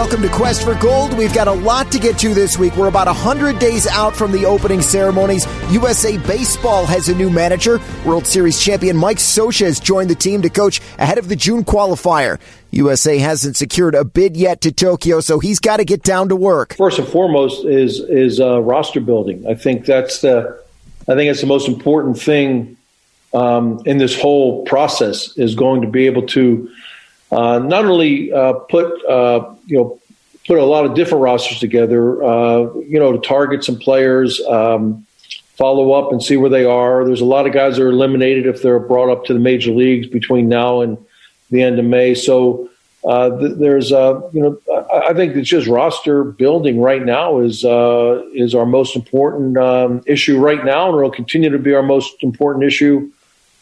welcome to Quest for Gold. We've got a lot to get to this week. We're about 100 days out from the opening ceremonies. USA Baseball has a new manager. World Series champion Mike Scioscia has joined the team to coach ahead of the June qualifier. USA hasn't secured a bid yet to Tokyo, so he's got to get down to work. First and foremost is is uh, roster building. I think that's the I think it's the most important thing um, in this whole process is going to be able to uh, not only uh, put uh, you know put a lot of different rosters together, uh, you know, to target some players, um, follow up and see where they are. There's a lot of guys that are eliminated if they're brought up to the major leagues between now and the end of May. So uh, th- there's uh, you know I, think it's just roster building right now is is our most important um, issue right now, and it'll continue to be our most important issue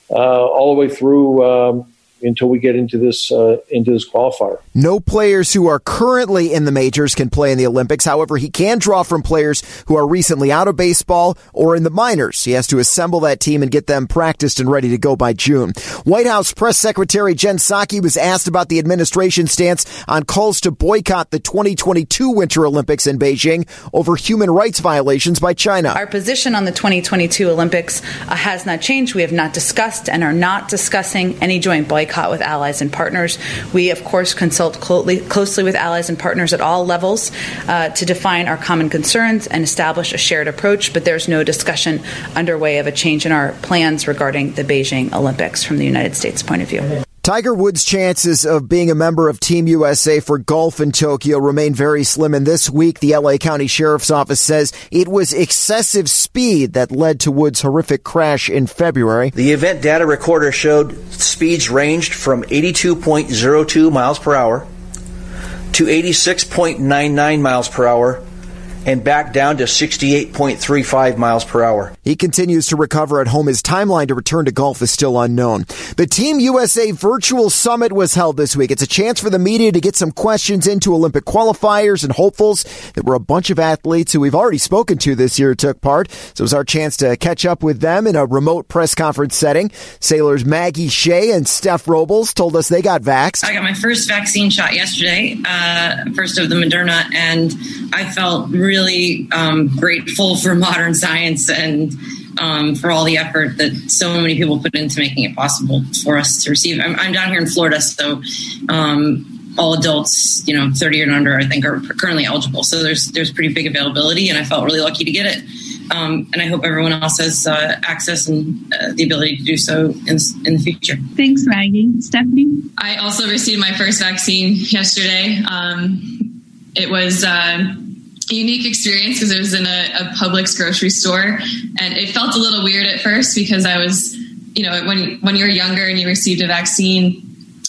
all the way through. Um, until we get into this uh, into this qualifier. No players who are currently in the majors can play in the Olympics. However, he can draw from players who are recently out of baseball or in the minors. He has to assemble that team and get them practiced and ready to go by June. White House Press Secretary Jen Psaki was asked about the administration's stance on calls to boycott the 2022 Winter Olympics in Beijing over human rights violations by China. Our position on the 2022 Olympics uh, has not changed. We have not discussed and are not discussing any joint boycott boycott with allies and partners. We, of course, consult closely with allies and partners at all levels uh, to define our common concerns and establish a shared approach, but there's no discussion underway of a change in our plans regarding the Beijing Olympics from the United States point of view. Tiger Woods' chances of being a member of Team USA for golf in Tokyo remain very slim. And this week, the LA County Sheriff's Office says it was excessive speed that led to Woods' horrific crash in February. The event data recorder showed speeds ranged from 82.02 miles per hour to 86.99 miles per hour and back down to 68.35 miles per hour. He continues to recover at home. His timeline to return to golf is still unknown. The Team USA Virtual Summit was held this week. It's a chance for the media to get some questions into Olympic qualifiers and hopefuls. There were a bunch of athletes who we've already spoken to this year took part. So it was our chance to catch up with them in a remote press conference setting. Sailors Maggie Shea and Steph Robles told us they got vaxxed. I got my first vaccine shot yesterday, uh, first of the Moderna, and I felt really um, grateful for modern science and um, for all the effort that so many people put into making it possible for us to receive. I'm, I'm down here in Florida, so um, all adults, you know, 30 and under, I think, are currently eligible. So there's there's pretty big availability, and I felt really lucky to get it. Um, and I hope everyone else has uh, access and uh, the ability to do so in, in the future. Thanks, Maggie. Stephanie? I also received my first vaccine yesterday. Um, it was. Uh, unique experience because it was in a, a Publix grocery store, and it felt a little weird at first because I was, you know, when when you're younger and you received a vaccine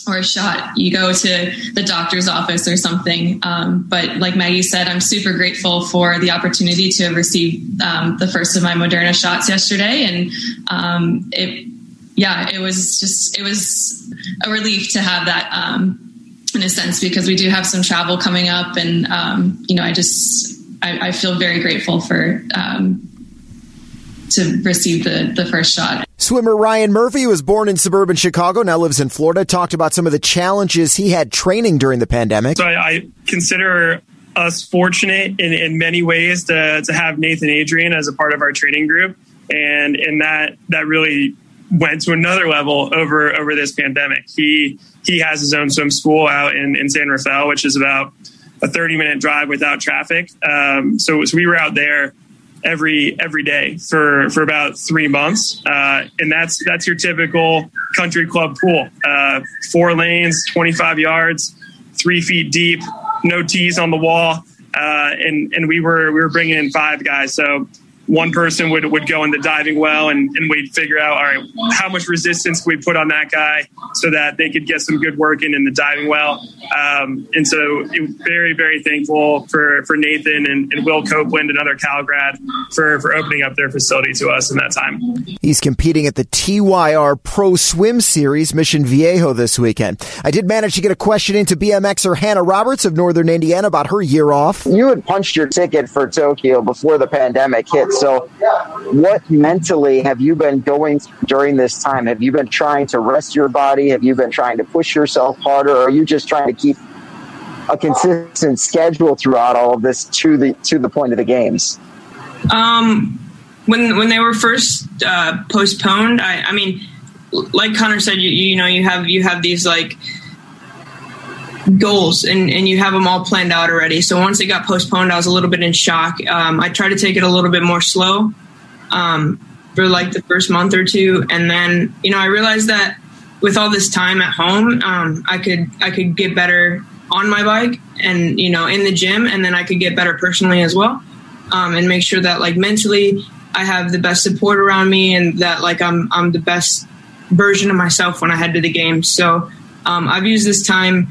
or a shot, you go to the doctor's office or something. Um, but like Maggie said, I'm super grateful for the opportunity to have received um, the first of my Moderna shots yesterday, and um, it, yeah, it was just it was a relief to have that um, in a sense because we do have some travel coming up and um, you know i just I, I, feel very grateful for um, to receive the the first shot. Swimmer ryan murphy was born in suburban chicago now lives in florida talked about some of the challenges he had training during the pandemic. So i, I consider us fortunate in, in many ways to, to have nathan adrian as a part of our training group. And in that that really went to another level over over this pandemic he he has his own swim school out in, in San Rafael, which is about a 30 minute drive without traffic. Um, so, so, we were out there every every day for for about three months, uh, and that's that's your typical country club pool. Uh, four lanes, 25 yards, three feet deep, no tees on the wall, uh, and and we were we were bringing in five guys. So one person would, would go in the diving well and, and we'd figure out, all right, how much resistance we put on that guy so that they could get some good work in in the diving well. Um, and so very, very thankful for, for Nathan and, and Will Copeland, another Cal grad, for, for opening up their facility to us in that time. He's competing at the TYR Pro Swim Series, Mission Viejo this weekend. I did manage to get a question into BMXer Hannah Roberts of Northern Indiana about her year off. You had punched your ticket for Tokyo before the pandemic hit. So, what mentally have you been going during this time? Have you been trying to rest your body? Have you been trying to push yourself harder? Or are you just trying to keep a consistent schedule throughout all of this to the to the point of the games? Um, when when they were first uh, postponed, I, I mean, like Connor said, you, you know, you have you have these like goals and, and you have them all planned out already. So once it got postponed, I was a little bit in shock. Um, I tried to take it a little bit more slow um, for like the first month or two, and then you know I realized that with all this time at home, um, I could I could get better on my bike and you know in the gym, and then I could get better personally as well, um, and make sure that like mentally I have the best support around me, and that like I'm I'm the best version of myself when I head to the game. So um, I've used this time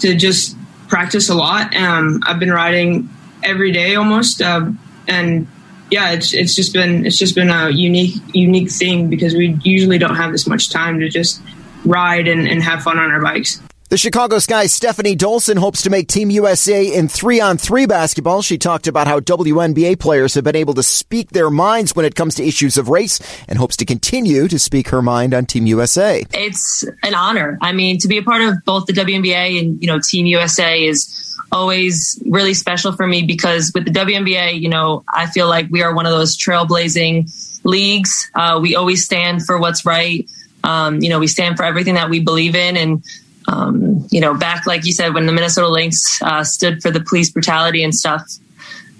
to just practice a lot. Um, I've been riding every day almost, uh, and yeah, it's it's just been it's just been a unique unique thing because we usually don't have this much time to just ride and, and have fun on our bikes. The Chicago Sky's Stefanie Dolson hopes to make Team USA in three on three basketball. She talked about how WNBA players have been able to speak their minds when it comes to issues of race and hopes to continue to speak her mind on Team USA. It's an honor. I mean, to be a part of both the WNBA and, you know, Team USA is always really special for me because with the WNBA, you know, I feel like we are one of those trailblazing leagues. Uh, we always stand for what's right. Um, you know, we stand for everything that we believe in and um, you know, back like you said, when the Minnesota Lynx uh, stood for the police brutality and stuff,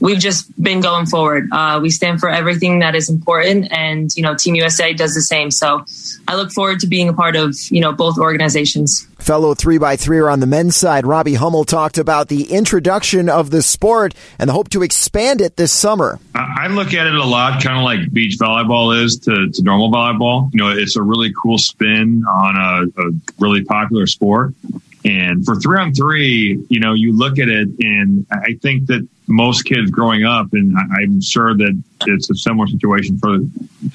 we've just been going forward. Uh, we stand for everything that is important, and you know, Team USA does the same. So, I look forward to being a part of you know both organizations. Fellow three by three on the men's side, Robbie Hummel talked about the introduction of the sport and the hope to expand it this summer. I look at it a lot, kind of like beach volleyball is to, to normal volleyball. You know, it's a really cool spin on a, a really popular sport. And for three on three, you know, you look at it and I think that most kids growing up, and I'm sure that it's a similar situation for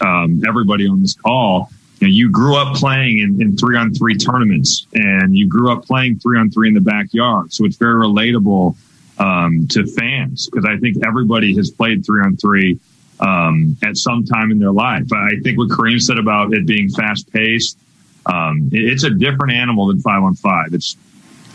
um, everybody on this call. You, know, you grew up playing in, three on three tournaments and you grew up playing three on three in the backyard. So it's very relatable um, to fans because I think everybody has played three on three at some time in their life. I think what Kareem said about it being fast paced, um, it's a different animal than five on five. It's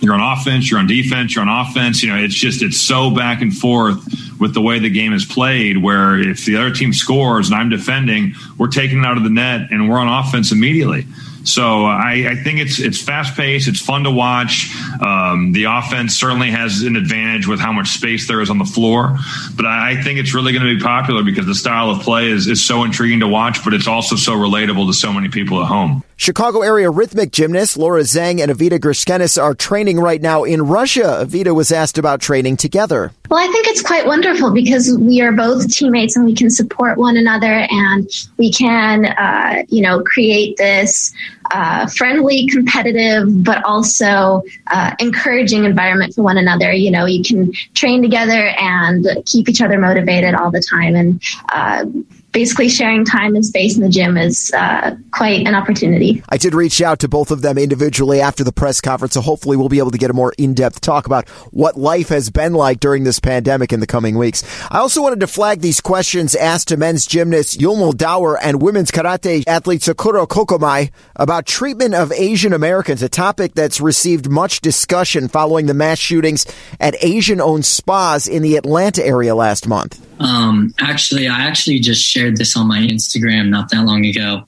you're on offense, you're on defense, you're on offense. You know, it's just it's so back and forth with the way the game is played. Where if the other team scores and I'm defending, we're taking it out of the net and we're on offense immediately. So I, I, think it's it's fast paced. It's fun to watch. Um, the offense certainly has an advantage with how much space there is on the floor. But I, I think it's really going to be popular because the style of play is, is so intriguing to watch, but it's also so relatable to so many people at home. Chicago area rhythmic gymnast Laura Zeng and Evita Griskenas are training right now in Russia. Avita was asked about training together. Well, I think it's quite wonderful because we are both teammates and we can support one another and we can, uh, you know, create this uh, friendly, competitive, but also uh, encouraging environment for one another. You know, you can train together and keep each other motivated all the time. And uh, basically sharing time and space in the gym is uh, quite an opportunity. I did reach out to both of them individually after the press conference, so hopefully we'll be able to get a more in-depth talk about what life has been like during this pandemic in the coming weeks. I also wanted to flag these questions asked to men's gymnast Yul Moldauer and women's karate athlete Sakura Kokumai about treatment of Asian Americans, a topic that's received much discussion following the mass shootings at Asian-owned spas in the Atlanta area last month. Um, actually, I actually just shared this on my Instagram not that long ago.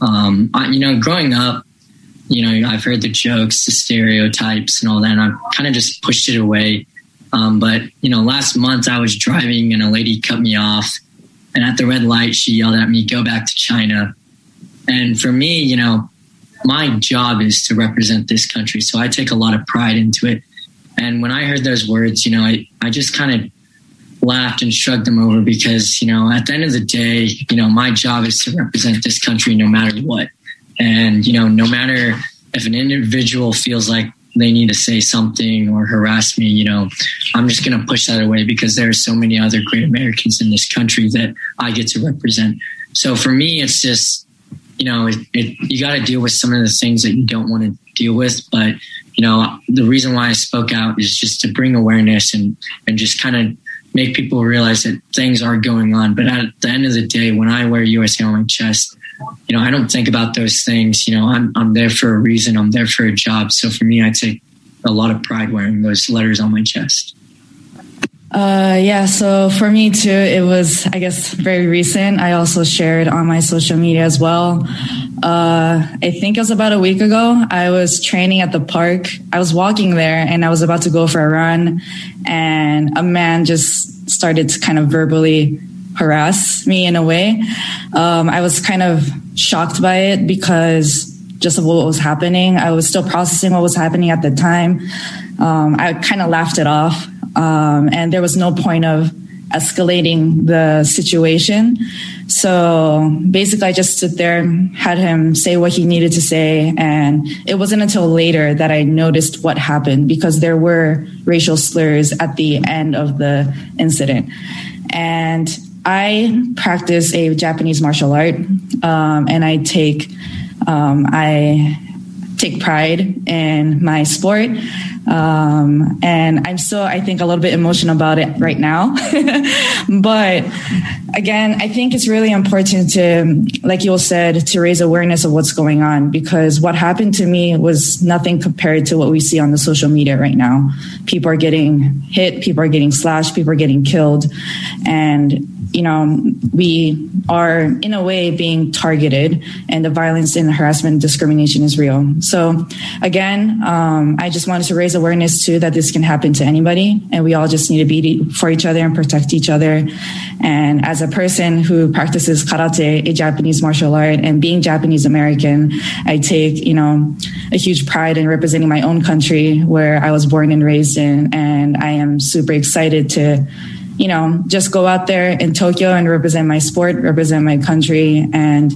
Um, I, you know, growing up, you know, I've heard the jokes, the stereotypes, and all that, and I've kind of just pushed it away. Um, but you know, last month I was driving and a lady cut me off, and at the red light she yelled at me, "Go back to China." And for me, you know, my job is to represent this country, so I take a lot of pride into it. And when I heard those words, you know, I, I just kind of laughed and shrugged them over because, you know, at the end of the day, you know, my job is to represent this country no matter what. And, you know, no matter if an individual feels like they need to say something or harass me, you know, I'm just going to push that away because there are so many other great Americans in this country that I get to represent. So for me, it's just, you know, it, it, you got to deal with some of the things that you don't want to deal with. But, you know, the reason why I spoke out is just to bring awareness and, and just kind of make people realize that things are going on. But at the end of the day, when I wear USA on my chest, you know, I don't think about those things. You know, I'm I'm there for a reason. I'm there for a job. So for me, I take a lot of pride wearing those letters on my chest. Uh, yeah, so for me too, it was, I guess, very recent. I also shared on my social media as well. Uh, I think it was about a week ago. I was training at the park. I was walking there and I was about to go for a run, and a man just started to kind of verbally harass me in a way. Um, I was kind of shocked by it because just of what was happening. I was still processing what was happening at the time. Um, I kind of laughed it off um, and there was no point of escalating the situation. So basically, I just stood there, had him say what he needed to say. And it wasn't until later that I noticed what happened because there were racial slurs at the end of the incident. And I practice a Japanese martial art, um, and I take, um, I take pride in my sport. Um, and I'm still, I think, a little bit emotional about it right now. but again, I think it's really important to, like you all said, to raise awareness of what's going on because what happened to me was nothing compared to what we see on the social media right now. People are getting hit, people are getting slashed, people are getting killed. And you know, we are in a way being targeted and the violence and the harassment and discrimination is real. So again, um, I just wanted to raise awareness too that this can happen to anybody and we all just need to be for each other and protect each other. And as a person who practices karate, a Japanese martial art and being Japanese American, I take, you know, a huge pride in representing my own country where I was born and raised in. And I am super excited to you know, just go out there in Tokyo and represent my sport, represent my country, and,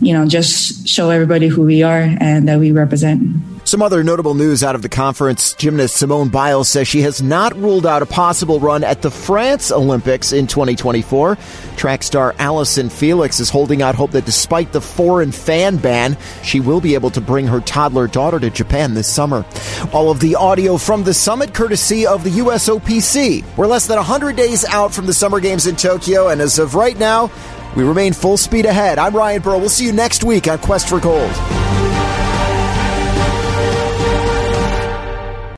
you know, just show everybody who we are and that we represent. Some other notable news out of the conference gymnast Simone Biles says she has not ruled out a possible run at the France Olympics in 2024. Track star Allyson Felix is holding out hope that despite the foreign fan ban, she will be able to bring her toddler daughter to Japan this summer. All of the audio from the summit courtesy of the USOPC. We're less than 100 days out from the Summer Games in Tokyo, and as of right now, we remain full speed ahead. I'm Ryan Burrow. We'll see you next week on Quest for Gold.